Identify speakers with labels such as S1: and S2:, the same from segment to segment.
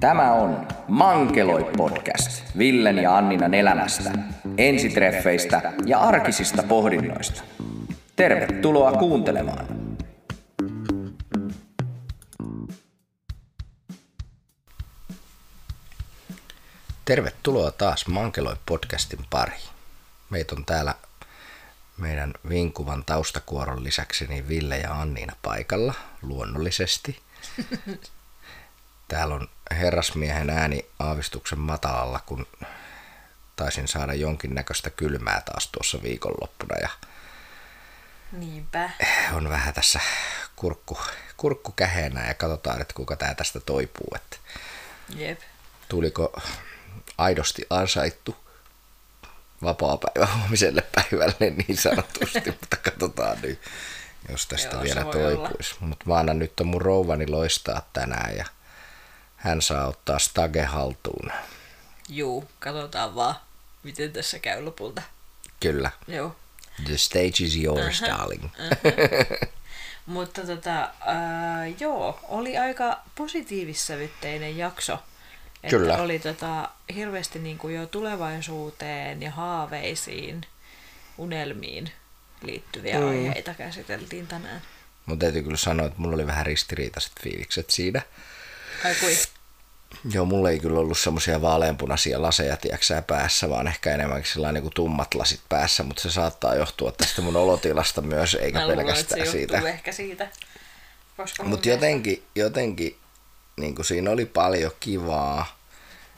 S1: Tämä on Mankeloi podcast Villen ja Anninan elämästä, ensitreffeistä ja arkisista pohdinnoista. Tervetuloa kuuntelemaan.
S2: Tervetuloa taas Mankeloi podcastin pariin. Meitä on täällä meidän vinkuvan taustakuoron lisäksi niin Ville ja Anniina paikalla, luonnollisesti. Täällä on herrasmiehen ääni aavistuksen matalalla, kun taisin saada jonkinnäköistä kylmää taas tuossa viikonloppuna ja
S3: Niinpä.
S2: on vähän tässä kurkku, kurkku käheenä ja katsotaan, että kuka tää tästä toipuu. Että
S3: Jep.
S2: tuliko aidosti ansaittu vapaa-päivä huomiselle päivälle niin sanotusti, mutta katsotaan nyt, jos tästä
S3: Joo,
S2: vielä toipuisi. Mutta mä annan nyt on mun rouvani loistaa tänään ja hän saa ottaa stage haltuun.
S3: Juu, katsotaan vaan, miten tässä käy lopulta.
S2: Kyllä.
S3: Joo.
S2: The stage is yours,
S3: Aha.
S2: darling.
S3: Mutta tota, ää, joo, oli aika positiivissävytteinen jakso. Että
S2: Kyllä.
S3: oli tota, hirveästi niin kuin jo tulevaisuuteen ja haaveisiin, unelmiin liittyviä mm. aiheita käsiteltiin tänään.
S2: Mun täytyy kyllä sanoa, että mulla oli vähän ristiriitaiset fiilikset siinä.
S3: Ai kui?
S2: Joo, mulla ei kyllä ollut semmoisia vaaleanpunaisia laseja, tiedäksä, päässä, vaan ehkä enemmänkin sellainen niin tummat lasit päässä, mutta se saattaa johtua tästä mun olotilasta myös, eikä
S3: Mä luulen, se
S2: pelkästään
S3: johtuu
S2: siitä.
S3: ehkä siitä.
S2: Mutta jotenkin, jotenkin niin kuin siinä oli paljon kivaa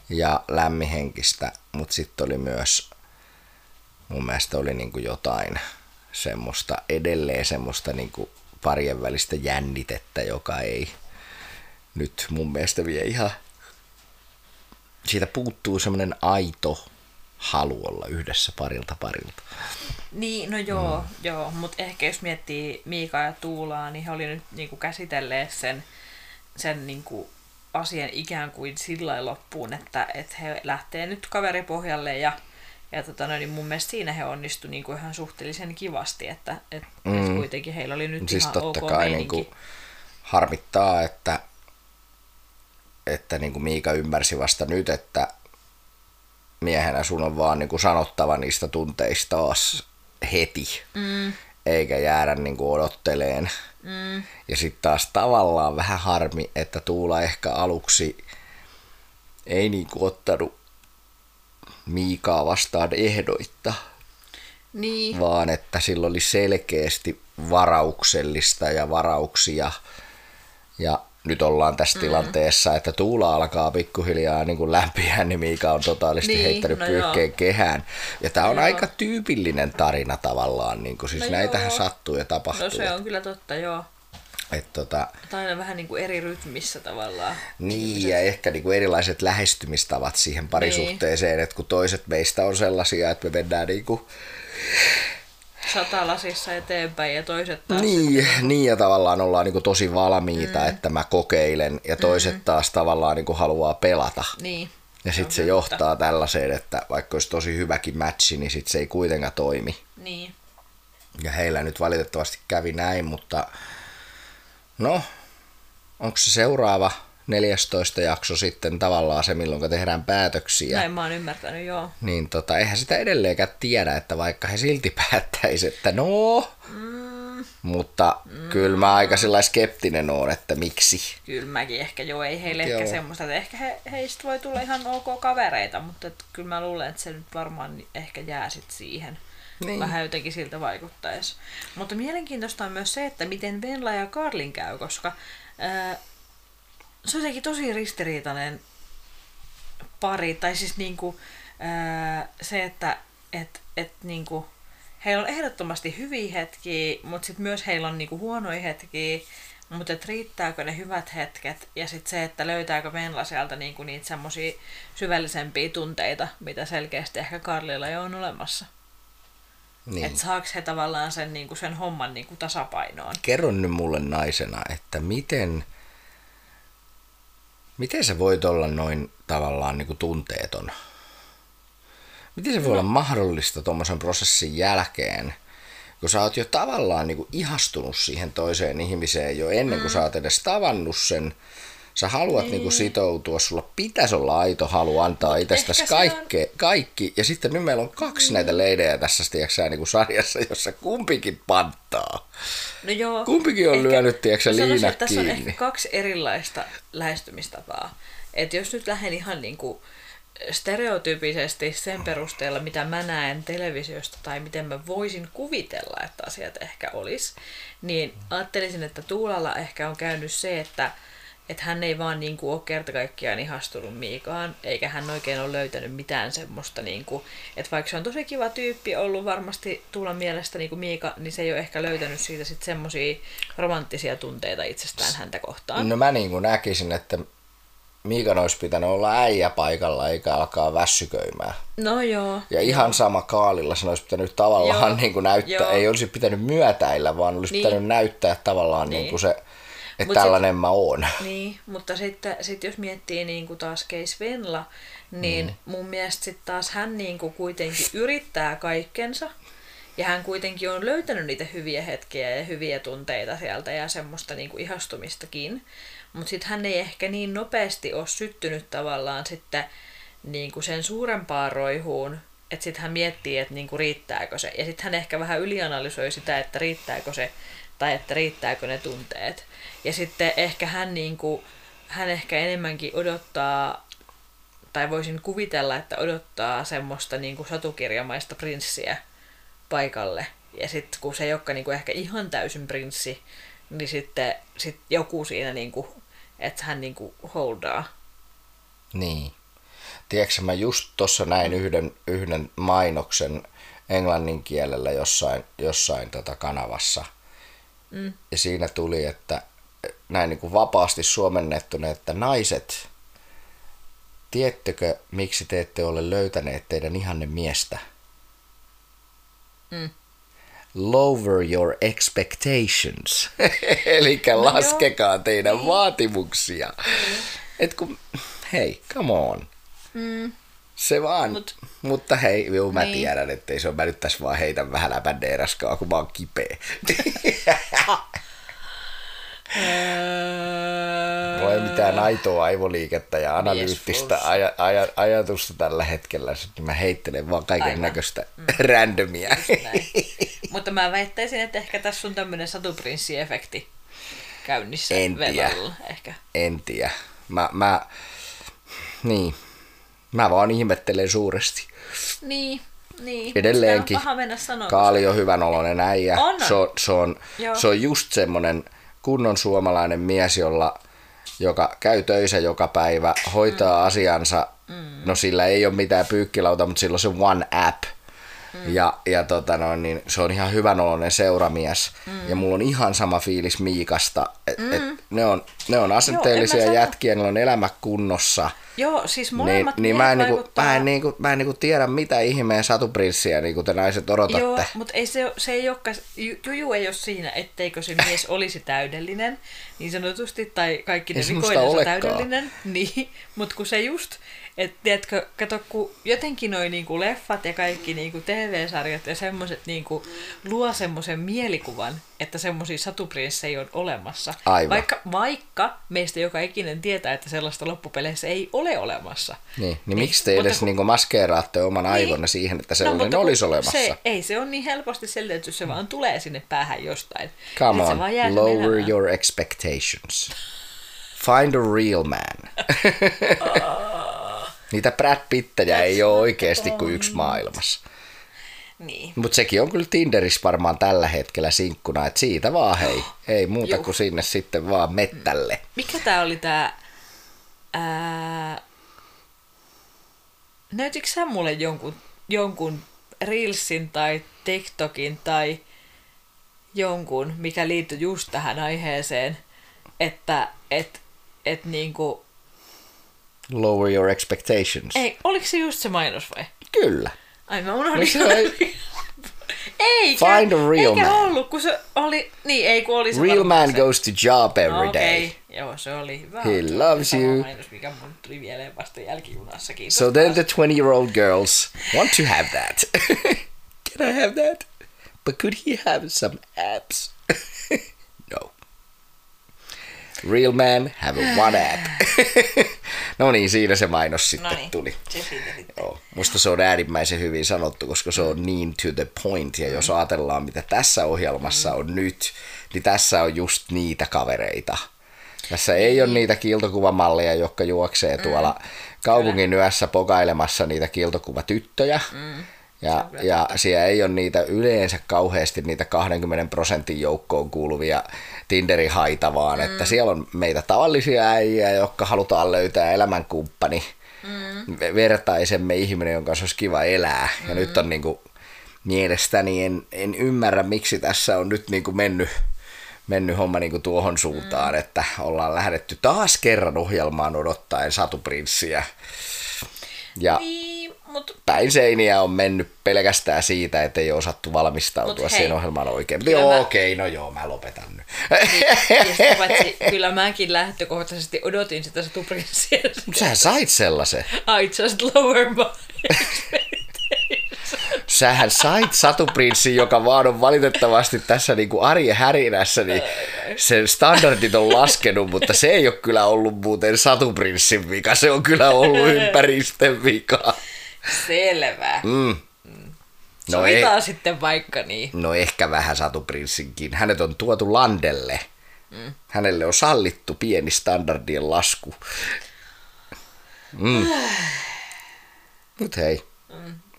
S2: ja lämmihenkistä, mutta sitten oli myös, mun mielestä oli niin kuin jotain semmoista, edelleen semmoista niin kuin parien välistä jännitettä, joka ei nyt mun mielestä vie ihan, siitä puuttuu semmoinen aito halu olla yhdessä parilta parilta.
S3: Niin, no joo, mm. joo mutta ehkä jos miettii Miikaa ja Tuulaa, niin he oli nyt niinku käsitelleet sen, sen niinku asian ikään kuin sillä loppuun, että, että he lähtee nyt kaveripohjalle ja, ja tota, no, niin mun mielestä siinä he onnistu niinku ihan suhteellisen kivasti, että, että, mm. että kuitenkin heillä oli nyt
S2: siis
S3: ihan
S2: totta
S3: ok
S2: kai
S3: meininki.
S2: niin kuin, harmittaa, että, että niin kuin Miika ymmärsi vasta nyt, että miehenä sun on vaan niin kuin sanottava niistä tunteista taas heti, mm. eikä jäädä niin kuin odotteleen. Mm. Ja sitten taas tavallaan vähän harmi, että Tuula ehkä aluksi ei niin kuin ottanut Miikaa vastaan ehdoitta,
S3: Niin,
S2: vaan että sillä oli selkeästi varauksellista ja varauksia. Ja nyt ollaan tässä mm. tilanteessa, että Tuula alkaa pikkuhiljaa niin kuin lämpiä, niin Miika on totaalisesti
S3: Niin,
S2: heittänyt
S3: no
S2: pyyhkeen
S3: joo.
S2: kehään. Ja tämä on
S3: Joo.
S2: aika tyypillinen tarina tavallaan, niin kuin, siis
S3: No
S2: näitähän
S3: joo.
S2: sattuu ja tapahtuu.
S3: no se on kyllä totta, joo.
S2: Et, tota,
S3: Tai aina vähän niin kuin eri rytmissä tavallaan.
S2: niin, ja ehkä niin kuin erilaiset lähestymistavat siihen parisuhteeseen,
S3: Niin.
S2: että kun toiset meistä on sellaisia, että me mennään niin kuin
S3: Satalasissa eteenpäin ja toiset taas
S2: Niin, niin ja tavallaan ollaan niin tosi valmiita, mm. että mä kokeilen, ja toiset mm. taas tavallaan niin haluaa pelata.
S3: Niin.
S2: Ja sitten se johtaa tällaiseen, että vaikka olisi tosi hyväkin matchi, niin sitten se ei kuitenkaan toimi.
S3: Niin.
S2: Ja heillä nyt valitettavasti kävi näin, mutta no, onko se seuraava 14 jakso sitten tavallaan se, milloin tehdään päätöksiä?
S3: Näin mä oon ymmärtänyt, joo.
S2: Niin tota, eihän sitä edelleenkään tiedä, että vaikka he silti päättäisi, että no,
S3: Mm,
S2: mutta mm. kyllä mä aika sellainen skeptinen oon, että miksi.
S3: kyllä mäkin ehkä joo, ei heille
S2: Joo.
S3: ehkä semmoista, että ehkä he, heistä voi tulla ihan ok kavereita, mutta et kyllä mä luulen, että se nyt varmaan ehkä jää sit siihen.
S2: Niin.
S3: Niin. Vähän jotenkin siltä vaikuttaisi. Mutta mielenkiintoista on myös se, että miten Venla ja Karlin käy, koska ää, se on jotenkin tosi ristiriitainen pari, tai siis niinku, ää, se, että et, et niinku, heillä on ehdottomasti hyviä hetkiä, mutta sitten myös heillä on niinku huonoja hetkiä, mutta et riittääkö ne hyvät hetket ja sitten se, että löytääkö Venla sieltä niinku niitä semmoisia syvällisempiä tunteita, mitä selkeästi ehkä Karlilla jo on olemassa.
S2: Niin.
S3: Että saaks he tavallaan sen, niinku, sen homman niinku, tasapainoon.
S2: Kerro nyt mulle naisena, että miten, miten sä voit olla noin tavallaan niin kuin tunteeton? Miten se voi olla mahdollista tuommoisen prosessin jälkeen, kun sä oot jo tavallaan niin kuin ihastunut siihen toiseen ihmiseen jo ennen kuin sä oot edes tavannut sen, Sä haluat niin. niinku sitoutua, sulla pitäisi olla aito halu antaa itsestäsi
S3: ehkä se on-
S2: kaikke, kaikki. Ja sitten nyt meillä on kaksi näitä leidejä tässä tiedätkö, niin kuin sarjassa, jossa kumpikin panttaa.
S3: No joo.
S2: Kumpikin on lyönyt, tiedätkö sä,
S3: mä sanoisin, että Tässä on
S2: kiinni.
S3: ehkä kaksi erilaista lähestymistapaa. Että jos nyt lähden ihan niin kuin stereotyypisesti sen perusteella, mitä mä näen televisiosta tai miten mä voisin kuvitella, että asiat ehkä olisi, niin ajattelisin, että Tuulalla ehkä on käynyt se, että että hän ei vaan niin kuin, ole kerta kaikkiaan ihastunut Miikaan, eikä hän oikein ole löytänyt mitään semmoista, niin kuin, että vaikka se on tosi kiva tyyppi ollut varmasti Tuulan mielestä niin kuin Miika, niin se ei ole ehkä löytänyt siitä sitten semmoisia romanttisia tunteita itsestään häntä kohtaan.
S2: No mä niin kuin näkisin, että Miikan olisi pitänyt olla äijä paikalla eikä alkaa väsyköimään.
S3: No joo.
S2: Ja ihan sama Kaalilla sen olisi pitänyt tavallaan
S3: Joo,
S2: niin kuin näyttää,
S3: joo.
S2: ei olisi pitänyt myötäillä, vaan olisi
S3: Niin.
S2: pitänyt näyttää tavallaan. Niin.
S3: Niin
S2: kuin se, että
S3: Mut
S2: tällainen mä oon.
S3: Niin, mutta sitten sit jos miettii niin kuin taas Case Venla, niin mm. mun mielestä sitten taas hän niin kuin kuitenkin yrittää kaikkensa. Ja hän kuitenkin on löytänyt niitä hyviä hetkiä ja hyviä tunteita sieltä ja semmoista niin kuin ihastumistakin. Mutta sitten hän ei ehkä niin nopeasti ole syttynyt tavallaan sitten niin kuin sen suurempaan roihuun, että sitten hän miettii, että niin kuin riittääkö se. Ja sitten hän ehkä vähän ylianalysoi sitä, että riittääkö se tai että riittääkö ne tunteet. Ja sitten ehkä hän, niin kuin, hän ehkä enemmänkin odottaa, tai voisin kuvitella, että odottaa semmoista niin kuin satukirjamaista prinssiä paikalle. Ja sitten kun se ei olekaan niin kuin ehkä ihan täysin prinssi, niin sitten sit joku siinä, niin kuin, että hän niin kuin holdaa.
S2: Niin. Tiedätkö, mä just tuossa näin yhden, yhden mainoksen englannin kielellä jossain, jossain tota kanavassa.
S3: Mm.
S2: Ja siinä tuli, että näin niin kuin vapaasti suomennettuna, että naiset, tiettekö miksi te ette ole löytäneet teidän ihanne miestä?
S3: Mm.
S2: Lower your expectations. Eli
S3: No
S2: laskekaa teidän vaatimuksia. Et kun, hei, come on.
S3: Mm.
S2: Se vaan. Mut,
S3: Mut-
S2: mutta hei, joo, mä
S3: Niin.
S2: tiedän, että ei se ole. Mä nyt tässä vaan heitän vähän läpändeeraskaa, kun mä oon kipeä. Ei mitään aitoa aivoliikettä ja analyyttistä aja, aja, ajatusta tällä hetkellä. Sitten mä heittelen vaan kaiken näköistä mm. randomia.
S3: Mutta mä väittäisin, että ehkä tässä on tämmöinen satuprinssi-efekti käynnissä
S2: En tiedä.
S3: Ehkä.
S2: en tiedä. Mä, mä, niin. Mä vaan ihmettelen suuresti.
S3: Niin, niin.
S2: Edelleenkin. Kaali on hyvän oloinen äijä.
S3: On.
S2: Se, on, se, on,
S3: Joo.
S2: se on just semmonen kunnon suomalainen mies, jolla, joka käy töissä joka päivä, hoitaa mm. asiansa. Mm. No sillä ei ole mitään pyykkilauta, mutta sillä on se one app. Mm. Ja, ja tota noin, niin se on ihan hyvän oloinen seuramies. Mm. Ja mulla on ihan sama fiilis Miikasta. Et, mm. et ne, on, ne on asenteellisia
S3: Joo,
S2: jätkiä, niillä on elämä kunnossa.
S3: Joo, siis
S2: Niin,
S3: molemmat
S2: niin mä en, niinku, mä en, niinku, mä en niinku tiedä, mitä ihmeen satuprinssiä niinku te naiset odotatte.
S3: Joo, mutta ei se, se ei olekaan, ju- juju ei ole siinä, etteikö se mies olisi täydellinen, niin sanotusti, tai kaikki ne
S2: Ei
S3: täydellinen, niin, mutta kun se just, että tiedätkö, kato, kun jotenkin noi niinku leffat ja kaikki niinku TV-sarjat ja semmoiset niinku luo semmoisen mielikuvan, että semmoisia satuprinssejä on olemassa.
S2: Aivan.
S3: Vaikka, vaikka meistä joka ikinen tietää, että sellaista loppupeleissä ei ole olemassa.
S2: Niin, niin,
S3: Niin,
S2: miksi te edes
S3: kun-
S2: niinku maskeeraatte oman aivonne siihen, että sellainen
S3: kun
S2: olisi olemassa?
S3: Se, ei se on niin helposti selitetty, se vaan tulee sinne päähän jostain.
S2: Come on, lower
S3: elämään.
S2: your expectations. Find a real man. Niitä Brad Pittejä ei ole oikeasti kuin yksi maailmassa.
S3: Niin.
S2: Mutta sekin on kyllä Tinderissä varmaan tällä hetkellä sinkkuna, että siitä vaan hei. Ei muuta
S3: Juh.
S2: kuin sinne sitten vaan mettälle.
S3: Mikä tää oli tää... Ää... Näytitkö sä mulle jonkun, jonkun Reelsin tai TikTokin tai jonkun, mikä liittyy just tähän aiheeseen, että et, et niinku...
S2: Lower your expectations.
S3: Ei, oliko se just se mainos vai?
S2: Kyllä.
S3: Ai mä unohdin.
S2: No se
S3: Eikä,
S2: Find a real
S3: eikä
S2: man.
S3: ollut, kun se oli, niin ei kun oli se
S2: Real man
S3: se.
S2: goes to job every day.
S3: Okei, joo se oli hyvä.
S2: He loves
S3: sama
S2: you.
S3: Mainos, mikä mun tuli mieleen vasta jälkijunassa. Kiitos.
S2: So then the 20 year old girls want to have that. Can I have that? But could he have some abs? Real man, have a one app. no niin, siinä se mainos sitten
S3: No niin,
S2: tuli.
S3: se siitä sitten.
S2: Joo. Musta se on äärimmäisen hyvin sanottu, koska se on niin to the point. Ja jos ajatellaan, mitä tässä ohjelmassa on nyt, niin tässä on just niitä kavereita. Tässä ei ole niitä kiiltokuvamalleja, jotka juoksee tuolla kaupungin yössä pokailemassa niitä kiiltokuvatyttöjä. Ja, ja siellä ei ole niitä yleensä kauheasti niitä 20 prosentin joukkoon kuuluvia Tinderin haita, vaan mm. että siellä on meitä tavallisia äijä, jotka halutaan löytää elämänkumppani, mm. vertaisemme ihminen, jonka kanssa olisi kiva elää. Mm. Ja nyt on niin kuin, mielestäni en, en ymmärrä, miksi tässä on nyt niin kuin mennyt, mennyt homma niin kuin tuohon suuntaan, mm. että ollaan lähdetty taas kerran ohjelmaan odottaen Satuprinssiä. Ja
S3: Niin, mut
S2: päin seiniä on mennyt pelkästään siitä, että ei ole osattu valmistautua
S3: hei,
S2: siihen ohjelmaan oikein. Mutta joo,
S3: mä-
S2: okei, no joo, mä lopetan nyt.
S3: sitä paitsi, kyllä mäkin lähtökohtaisesti odotin sitä satuprinssiä.
S2: Sähän sait sellaisen.
S3: I just lower my
S2: Sähän sait Satuprinssin, joka vaan on valitettavasti tässä niinku arjen härinässä, niin sen standardit on laskenut, mutta se ei ole kyllä ollut muuten Satuprinssin vika, se on kyllä ollut ympäristön vika.
S3: Selvä.
S2: Mm.
S3: No
S2: No, ei,
S3: Sovitaan sitten vaikka niin.
S2: no ehkä vähän Satuprinssinkin. Hänet on tuotu landelle. Mm. Hänelle on sallittu pieni standardien lasku. Mm. Mut hei,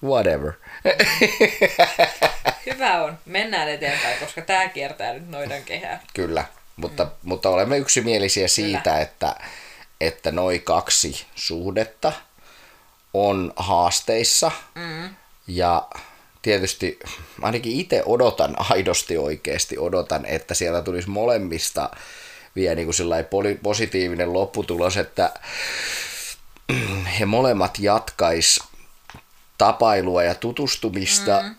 S2: whatever.
S3: Hyvä on. Mennään eteenpäin, koska tämä kiertää nyt noidan kehää.
S2: Kyllä, mutta, mm. mutta olemme yksimielisiä siitä, että, että noi kaksi suhdetta haasteissa. Mm. Ja tietysti ainakin itse odotan, aidosti oikeasti odotan, että sieltä tulisi molemmista vielä niin kuin positiivinen lopputulos, että he molemmat jatkais tapailua ja tutustumista, mm.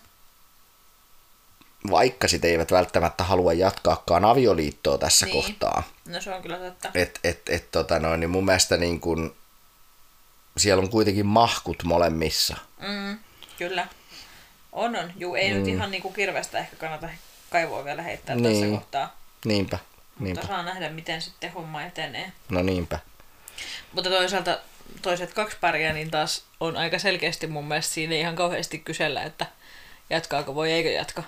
S2: vaikka sitä eivät välttämättä halua jatkaakaan avioliittoa tässä
S3: Niin.
S2: kohtaa.
S3: No se on kyllä totta.
S2: Et, et, et, tota noin, niin mun mielestä niin kun, siellä on kuitenkin mahkut molemmissa.
S3: Mm, kyllä. On, on. Juu, ei mm. nyt ihan niinku kirvestä ehkä kannata kaivoa vielä heittää niin. tässä
S2: Niin.
S3: kohtaa.
S2: Niinpä,
S3: Mutta
S2: niinpä.
S3: saa nähdä, miten sitten homma etenee.
S2: No niinpä.
S3: Mutta toisaalta toiset kaksi paria, niin taas on aika selkeästi mun mielestä siinä ihan kauheasti kysellä, että jatkaako voi eikö jatka.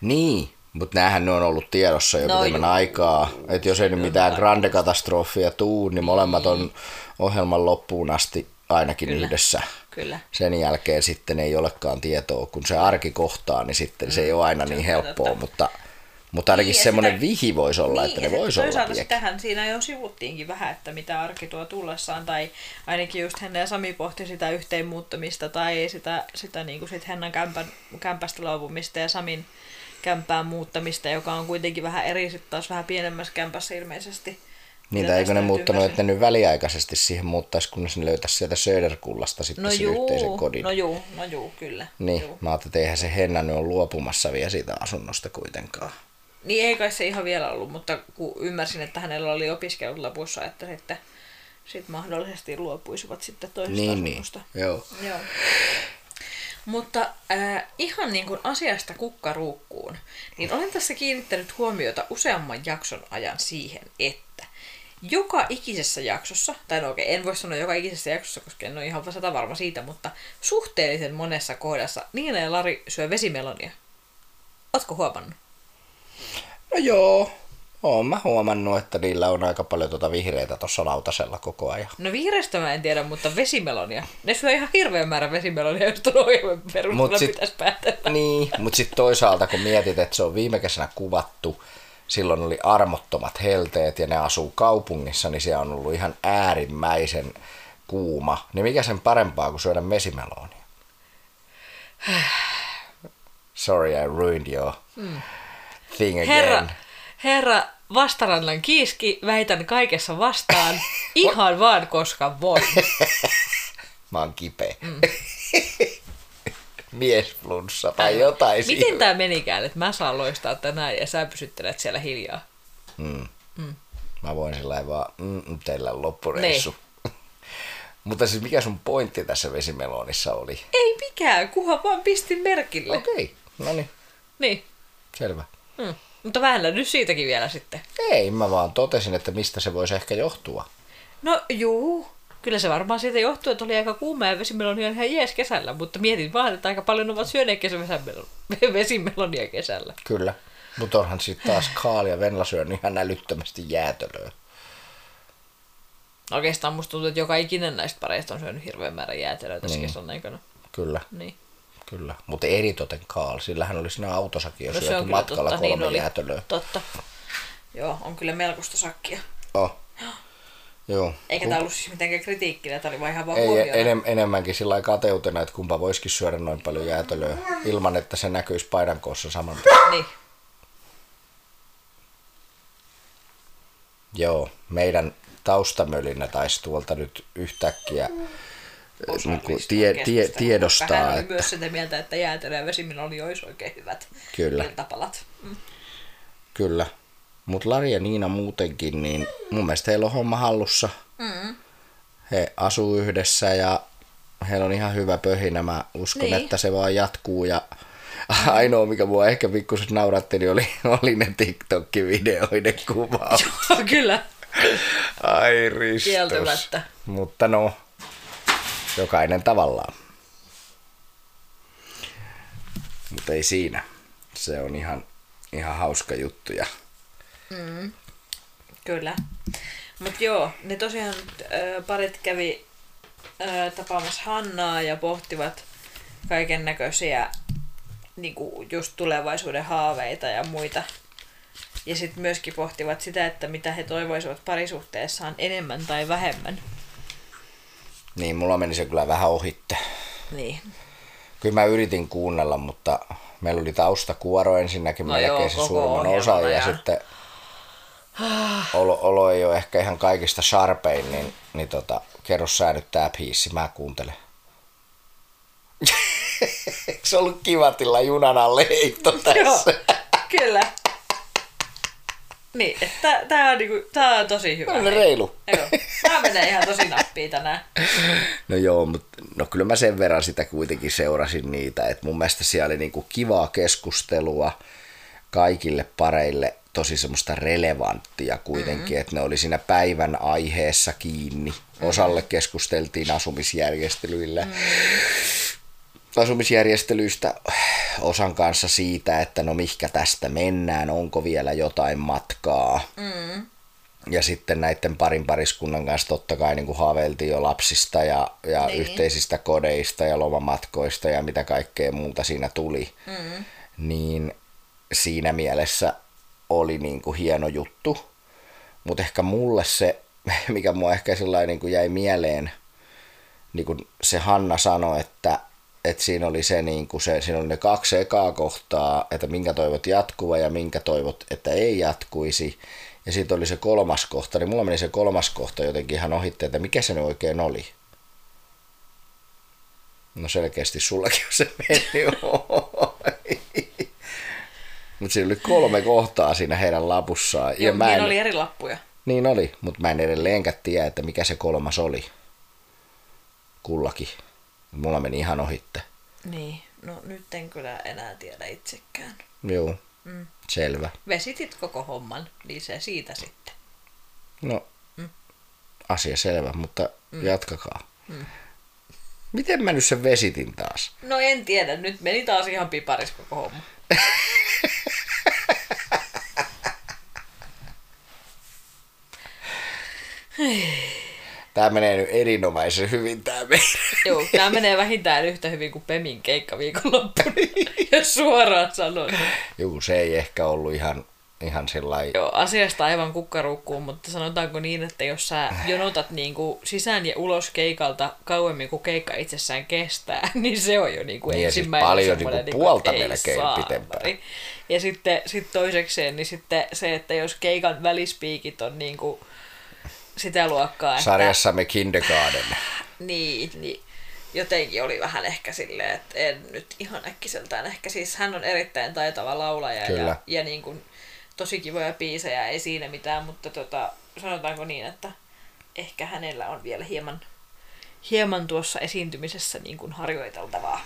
S2: Niin, mutta näähän ne on ollut tiedossa jo
S3: No
S2: pitemmän aikaa. Että jos ei nyt mitään grande katastrofia tuu, niin molemmat on ohjelman loppuun asti ainakin
S3: Kyllä.
S2: yhdessä.
S3: Kyllä.
S2: Sen jälkeen sitten ei olekaan tietoa, kun se arki kohtaa, niin sitten se ei ole aina niin helppoa,
S3: totta.
S2: mutta, mutta ainakin
S3: Niin,
S2: semmoinen
S3: sitä-
S2: vihi voisi olla, että ne
S3: ja
S2: voisi olla
S3: sitähän siinä jo sivuttiinkin vähän, että mitä arki tuo tullessaan, tai ainakin just Henna ja Sami pohti sitä yhteenmuuttamista, tai sitä, sitä niin kuin sit Hennan kämpän, kämpästä luopumista ja Samin kämpään muuttamista, joka on kuitenkin vähän eri sitten taas vähän pienemmässä kämpässä ilmeisesti.
S2: Niin,
S3: Mitä
S2: tai eikö ne muuttanut,
S3: ymmärsin?
S2: että ne nyt väliaikaisesti siihen muuttaisi, kunnes ne löytäisi sieltä Söderkullasta sitten
S3: No
S2: sen
S3: juu,
S2: yhteisen kodin.
S3: no juu, no juu, kyllä.
S2: niin,
S3: Juu.
S2: mä ajattelin, että eihän se Henna nyt ole luopumassa vielä siitä asunnosta kuitenkaan.
S3: Niin ei kai se ihan vielä ollut, mutta kun ymmärsin, että hänellä oli opiskelut lopussa, että sitten sit mahdollisesti luopuisivat sitten toisesta
S2: Niin, niin.
S3: asunnosta.
S2: Joo.
S3: Joo. Mutta äh, ihan niin kuin asiasta kukkaruukkuun, niin olen tässä kiinnittänyt huomiota useamman jakson ajan siihen, että joka ikisessä jaksossa, tai no okei, en voi sanoa joka ikisessä jaksossa, koska en ole ihan sata varma siitä, mutta suhteellisen monessa kohdassa Niina ja Lari syö vesimelonia. Ootko huomannut?
S2: No joo, oon mä huomannut, että niillä on aika paljon tuota vihreitä tuossa lautasella koko ajan.
S3: No vihreästä mä en tiedä, mutta vesimelonia. Ne syö ihan hirveän määrän vesimelonia, jos tuon ohjelman perusteella
S2: Mut sit-
S3: pitäisi päätellä.
S2: Niin, mutta sitten toisaalta kun mietit, että se on viime kesänä kuvattu, silloin oli armottomat helteet ja ne asuu kaupungissa, niin siellä on ollut ihan äärimmäisen kuuma. Niin mikä sen parempaa kuin syödä mesimelonia? Sorry, I ruined your thing again.
S3: Herra, herra vastarannan kiiski, väitän kaikessa vastaan, ihan vaan koska voin.
S2: Mä oon kipeä. Mm. Miesflunssa tai jotain
S3: Miten
S2: siinä.
S3: tämä menikään, että mä saan loistaa tänään ja sä pysyttelet siellä hiljaa?
S2: Mä voin sillä vaan, mm, teillä on loppureissu.
S3: Niin.
S2: Mutta siis mikä sun pointti tässä vesimelonissa oli?
S3: Ei mikään, kunhan vaan pistin merkille.
S2: Okei, no niin,
S3: Niin.
S2: selvä.
S3: Mm. Mutta väännä nyt siitäkin vielä sitten.
S2: Ei, mä vaan totesin, että mistä se voisi ehkä johtua.
S3: No juu, kyllä se varmaan siitä johtuu, että oli aika kuuma ja vesimelonia on ihan jees kesällä, mutta mietin vaan, että aika paljon ovat syöneet vesimelonia kesällä.
S2: Kyllä. Mutta onhan sitten taas Kaali ja Venla syönyt ihan älyttömästi jäätölöä.
S3: Oikeastaan musta tuntuu, että joka ikinen näistä pareista on syönyt hirveän määrän jäätelöä tässä
S2: Niin.
S3: kesän aikana.
S2: Kyllä,
S3: Niin.
S2: Kyllä. Mutta eritoten Kaal, sillä hän oli siinä autosakin jo
S3: No
S2: syöty matkalla
S3: totta,
S2: kolme
S3: niin oli.
S2: jäätölöä.
S3: Totta. Joo, on kyllä melkoista sakkia.
S2: Oh. Joo.
S3: Eikä tämä ollut siis mitenkään kritiikkinä, tämä oli vaan ihan vaan
S2: Ei, enem, enemmänkin sillä lailla kateutena, että kumpa voisikin syödä noin paljon jäätölöä ilman, että se näkyisi paidan koossa saman tien.
S3: Niin.
S2: Joo, meidän taustamölinä taisi tuolta nyt yhtäkkiä niin kuin tie, tie, tiedostaa,
S3: Hän oli
S2: että
S3: myös sitä mieltä, että jäätelö ja vesimeloni olisi oikein hyvät
S2: Kyllä.
S3: iltapalat. Mm.
S2: kyllä. Mutta Lari ja Niina muutenkin, niin mun mielestä heillä on homma hallussa.
S3: Mm.
S2: He asuu yhdessä ja heillä on ihan hyvä pöhinä. Mä uskon,
S3: Niin.
S2: että se vaan jatkuu ja ainoa, mikä mua ehkä pikkusen nauratteli, oli, oli ne TikTok-videoiden kuvaus.
S3: kyllä.
S2: Ai ristus.
S3: Kieltämättä.
S2: Mutta no, jokainen tavallaan. Mutta ei siinä. Se on ihan, ihan hauska juttu. Ja
S3: Kyllä. Mutta joo, ne tosiaan ö, parit kävi ö, tapaamassa Hannaa ja pohtivat kaiken näköisiä niinku just tulevaisuuden haaveita ja muita. Ja sitten myöskin pohtivat sitä, että mitä he toivoisivat parisuhteessaan enemmän tai vähemmän.
S2: Niin, mulla meni se kyllä vähän ohitte.
S3: Niin.
S2: Kyllä mä yritin kuunnella, mutta meillä oli taustakuoro ensinnäkin
S3: No
S2: melkein
S3: joo,
S2: se
S3: ohjelman
S2: osa ja
S3: ajan.
S2: sitten olo, olo ei ole ehkä ihan kaikista sharpein, niin, niin tota, kerro sä nyt tää biisi, mä kuuntelen. Eikö se ollut kivatilla junan alle heitto
S3: Joo,
S2: tässä?
S3: kyllä. Niin, että tää on, niinku, tää on tosi hyvä.
S2: On
S3: hei.
S2: reilu.
S3: Joo, tää menee ihan tosi nappiin tänään.
S2: No joo, mutta no kyllä mä sen verran sitä kuitenkin seurasin niitä, että mun mielestä siellä oli niinku kivaa keskustelua kaikille pareille, tosi semmoista relevanttia kuitenkin, mm. että ne oli siinä päivän aiheessa kiinni. Osalle keskusteltiin asumisjärjestelyillä. Mm. Asumisjärjestelyistä osan kanssa siitä, että no mihkä tästä mennään, onko vielä jotain matkaa.
S3: Mm.
S2: Ja sitten näiden parin pariskunnan kanssa totta kai niin kuin haaveiltiin jo lapsista ja, ja
S3: Niin.
S2: yhteisistä kodeista ja lomamatkoista ja mitä kaikkea muuta siinä tuli.
S3: Mm.
S2: Niin siinä mielessä oli niin kuin hieno juttu. Mutta ehkä mulle se, mikä mua ehkä sellainen niin kuin jäi mieleen, niin kuin se Hanna sanoi, että, että siinä oli se, niin kuin se, siinä oli ne kaksi ekaa kohtaa, että minkä toivot jatkuva ja minkä toivot, että ei jatkuisi. Ja sitten oli se kolmas kohta, niin mulla meni se kolmas kohta jotenkin ihan ohitte, että mikä se nyt oikein oli. No selkeästi sullakin on se mennyt Mutta siinä oli kolme kohtaa siinä heidän lapussaan.
S3: Joo,
S2: mä
S3: niin
S2: en,
S3: oli eri lappuja.
S2: niin oli, mutta mä en edelleenkään tiedä, että mikä se kolmas oli. Kullakin. Mulla meni ihan ohitte.
S3: Niin, no nyt en kyllä enää tiedä itsekään.
S2: Joo,
S3: Mm.
S2: Selvä.
S3: Vesitit koko homman, niin se siitä sitten.
S2: No, asia selvä, mutta jatkakaa. Miten mä nyt sen vesitin taas?
S3: No en tiedä, nyt meni taas ihan piparis koko homma.
S2: Tää menee nyt erinomaisen hyvin tää meidän.
S3: Joo, tää menee vähintään yhtä hyvin kuin Pemin keikka viikonloppuna, jos suoraan sanon.
S2: Juu, se ei ehkä ollut ihan, ihan sellainen.
S3: Joo, asiasta aivan kukkaruukkuun, mutta sanotaanko niin, että jos sä jonotat niin kuin sisään ja ulos keikalta kauemmin kuin keikka itsessään kestää, niin se on jo niin kuin
S2: Niin ja siis
S3: ensimmäinen
S2: paljon
S3: semmoinen
S2: niinku
S3: niinku,
S2: puolta
S3: ei
S2: melkein pitempään.
S3: Ja sitten sit toisekseen, niin sitten se, että jos keikan välispiikit on niin kuin sitä luokkaa, että
S2: Sarjassamme Kindergarten.
S3: niin, niin jotenkin oli vähän ehkä silleen, että en nyt ihan äkkiseltään. Ehkä siis hän on erittäin taitava laulaja
S2: Kyllä.
S3: ja, ja niin kuin, tosi kivoja biisejä, ei siinä mitään, mutta tota, sanotaanko niin, että ehkä hänellä on vielä hieman, hieman tuossa esiintymisessä niin kuin harjoiteltavaa.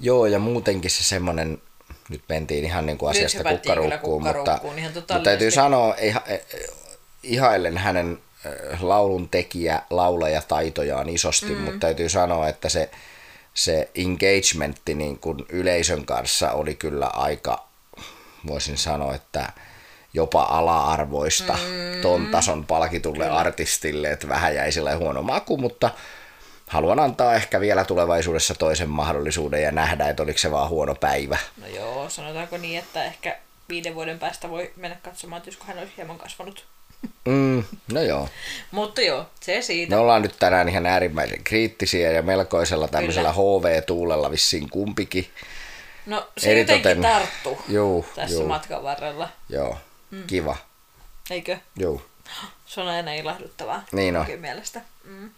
S2: Joo, ja muutenkin se semmonen, nyt mentiin ihan niin kuin asiasta kukkaruukkuun, mutta,
S3: ihan
S2: mutta täytyy sanoa, iha, ihailen hänen laulun tekijä, laulaja taitojaan isosti, mm. mutta täytyy sanoa, että se, se engagementti niin kuin yleisön kanssa oli kyllä aika, voisin sanoa, että jopa ala-arvoista mm. ton tason palkitulle kyllä. artistille, että vähän jäi sillä huono maku, mutta haluan antaa ehkä vielä tulevaisuudessa toisen mahdollisuuden ja nähdä, että oliko se vaan huono päivä.
S3: No joo, sanotaanko niin, että ehkä viiden vuoden päästä voi mennä katsomaan, että josko hän olisi hieman kasvanut.
S2: Mm, no joo.
S3: Mutta joo, se siitä.
S2: Me ollaan nyt tänään ihan äärimmäisen kriittisiä ja melkoisella tämmöisellä HV-tuulella vissiin kumpikin.
S3: No se
S2: Eritoten-
S3: jotenkin tarttu
S2: Juu,
S3: tässä
S2: juu.
S3: matkan varrella,
S2: Joo, mm. kiva.
S3: eikö?
S2: Joo,
S3: Se on aina ilahduttavaa.
S2: Niin on.
S3: mielestä. Mm,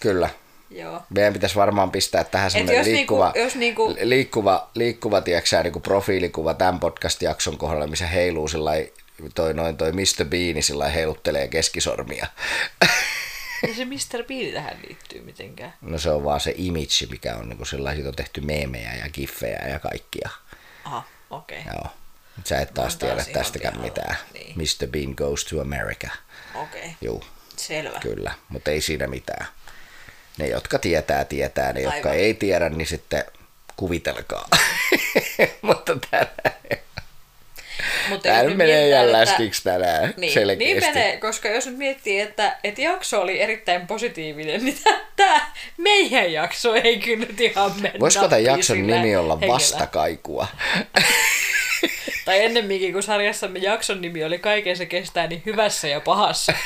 S2: kyllä.
S3: joo.
S2: Meidän pitäisi varmaan pistää tähän
S3: Et
S2: semmoinen
S3: jos
S2: liikkuva,
S3: niinku- jos niinku-
S2: liikkuva, liikkuva tiedätkö, niin kuin profiilikuva tämän podcast-jakson kohdalla, missä heiluu toi, noin toi Mr. Bean sillä heiluttelee keskisormia.
S3: Ja se Mr. Bean tähän liittyy mitenkään.
S2: No se on vaan se image, mikä on niin sillä siitä on tehty meemejä ja giffejä ja kaikkia.
S3: Aha, okei. Okay.
S2: Joo. Sä et taas tiedä tästäkään
S3: pihalla.
S2: mitään.
S3: Niin.
S2: Mr. Bean goes to America.
S3: Okei, okay.
S2: Juu,
S3: selvä.
S2: kyllä, mutta ei siinä mitään. Ne, jotka tietää, tietää. Ne, jotka
S3: Aivan.
S2: ei tiedä, niin sitten kuvitelkaa. mutta tänään,
S3: Mutta
S2: tämä menee ihan
S3: että-
S2: läskiksi tänään
S3: Niin,
S2: selkeästi.
S3: niin menee, koska jos nyt miettii, että, että jakso oli erittäin positiivinen, niin tämä meidän jakso ei kyllä nyt ihan mennä.
S2: Voisiko tämän jakson nimi olla
S3: hengellä.
S2: Vastakaikua?
S3: Tai ennemminkin, kun sarjassamme jakson nimi oli Kaiken se kestää, niin hyvässä ja pahassa.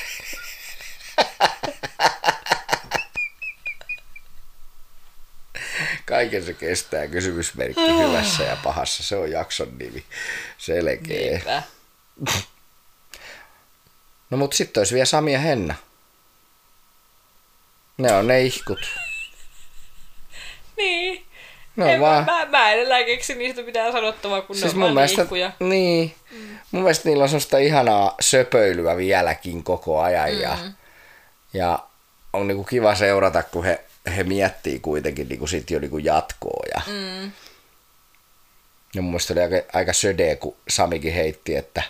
S2: Kaiken se kestää kysymysmerkki hyvässä ja pahassa. Se on jakson nimi. Selkeä.
S3: Niinpä.
S2: No mut sitten olisi vielä Sami ja Henna. Ne on ne ihkut.
S3: Niin.
S2: Ne on
S3: En,
S2: vaan...
S3: mä, mä, en enää keksi niistä mitään sanottavaa, kun
S2: Siis
S3: ne on
S2: mun mielestä,
S3: ihkuja.
S2: niin, mun mielestä niillä on sellaista ihanaa söpöilyä vieläkin koko ajan mm. ja, ja on niinku kiva seurata, kun he, he miettii kuitenkin niinku sit jo niinku jatkoa. Ja,
S3: Mm.
S2: ja mun mielestä oli aika, aika söde, kun Samikin heitti, että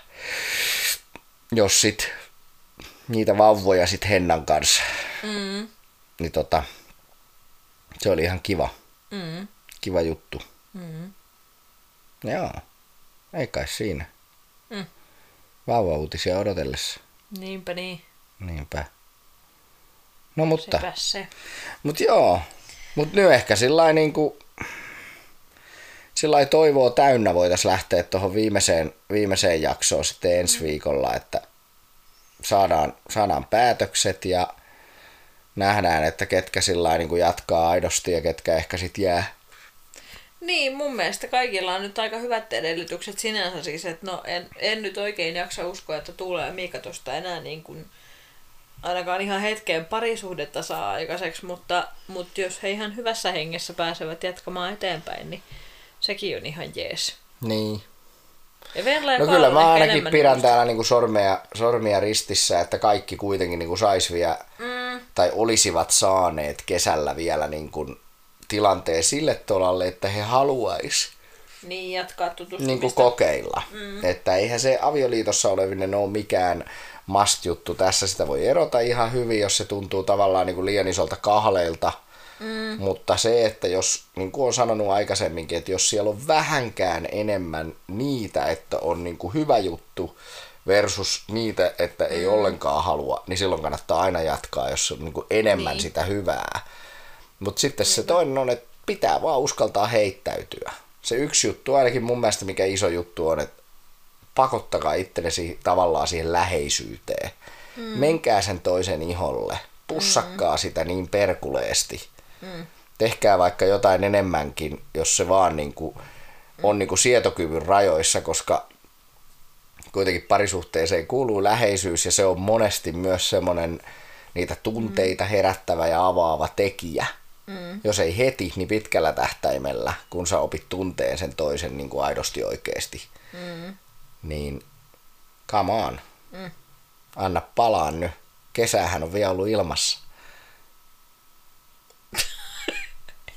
S2: jos sit niitä vauvoja sit Hennan kanssa,
S3: Mm.
S2: niin tota, se oli ihan kiva,
S3: Mm.
S2: kiva juttu.
S3: Mm.
S2: Joo, ei kai siinä.
S3: Mm.
S2: Vauva-uutisia odotellessa.
S3: Niinpä niin.
S2: Niinpä. No mutta,
S3: Sepä se.
S2: mut joo. Mut nyt ehkä sillä niinku, sillä toivoa täynnä voitaisiin lähteä tuohon viimeiseen, viimeiseen jaksoon sitten ensi viikolla, että saadaan, saadaan päätökset ja nähdään, että ketkä sillä niinku jatkaa aidosti ja ketkä ehkä sitten jää.
S3: Niin, mun mielestä kaikilla on nyt aika hyvät edellytykset sinänsä siis, että no en, en nyt oikein jaksa uskoa, että ja Miika tosta enää niin kuin, ainakaan ihan hetkeen parisuhdetta saa aikaiseksi, mutta, mutta jos he ihan hyvässä hengessä pääsevät jatkamaan eteenpäin, niin sekin on ihan jees.
S2: Niin.
S3: Ja
S2: No kyllä mä ainakin pidän
S3: just-
S2: täällä niinku sormia, sormia ristissä, että kaikki kuitenkin niinku sais vielä,
S3: Mm,
S2: tai olisivat saaneet kesällä vielä niinku tilanteen sille tolalle, että he haluais
S3: niin, jatkaa tutustumista.
S2: niin kuin kokeilla. Mm. Että eihän se avioliitossa olevinen ole mikään must-juttu. Tässä sitä voi erota ihan hyvin, jos se tuntuu tavallaan niin kuin liian isolta kahleilta. Mm. Mutta se, että jos, niin kuin olen sanonut aikaisemminkin, että jos siellä on vähänkään enemmän niitä, että on niin kuin hyvä juttu versus niitä, että ei mm. ollenkaan halua, niin silloin kannattaa aina jatkaa, jos on niin kuin enemmän niin. sitä hyvää. Mutta sitten se toinen on, että pitää vaan uskaltaa heittäytyä. Se yksi juttu, ainakin mun mielestä mikä iso juttu on, että pakottakaa itsellesi tavallaan siihen läheisyyteen. Mm. Menkää sen toisen iholle. Pussakkaa mm. sitä niin perkuleesti. Mm. Tehkää vaikka jotain enemmänkin, jos se vaan niin kuin on niin kuin sietokyvyn rajoissa, koska kuitenkin parisuhteeseen kuuluu läheisyys ja se on monesti myös semmoinen niitä tunteita herättävä ja avaava tekijä. Mm. Jos ei heti, niin pitkällä tähtäimellä, kun sä opit tunteen sen toisen niin kuin aidosti oikeasti,
S3: Mm.
S2: Niin come on.
S3: Mm.
S2: Anna palaa nyt. Kesähän on vielä ollut ilmassa.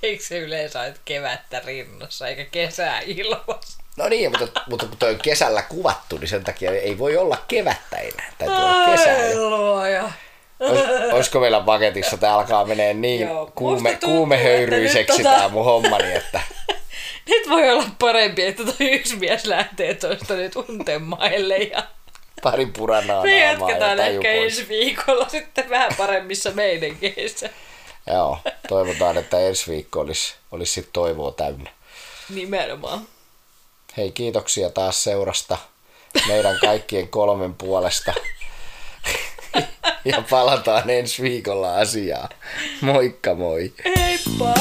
S3: Eikö se yleensä ole kevättä rinnassa eikä kesää ilossa?
S2: No niin, mutta, mutta kun toi on kesällä kuvattu, niin sen takia ei voi olla kevättä enää. Täytyy olla kesää.
S3: Ai luoja.
S2: Ois, olisiko meillä paketissa, tää alkaa menee niin
S3: Joo,
S2: kuume,
S3: tuntuu,
S2: kuumehöyryiseksi
S3: tota-
S2: tää mun hommani, että
S3: Nyt voi olla parempi, että toi yksi mies lähtee toista nyt untemaille ja
S2: pari puranaa
S3: me jatketaan ehkä ensi viikolla sitten vähän paremmissa meinenkeissä.
S2: Joo, toivotaan, että ensi viikko olisi, olisi sit toivoa täynnä.
S3: Nimenomaan.
S2: Hei, kiitoksia taas seurasta meidän kaikkien kolmen puolesta. Ja palataan ensi viikolla asiaan. Moikka moi!
S3: Heippa!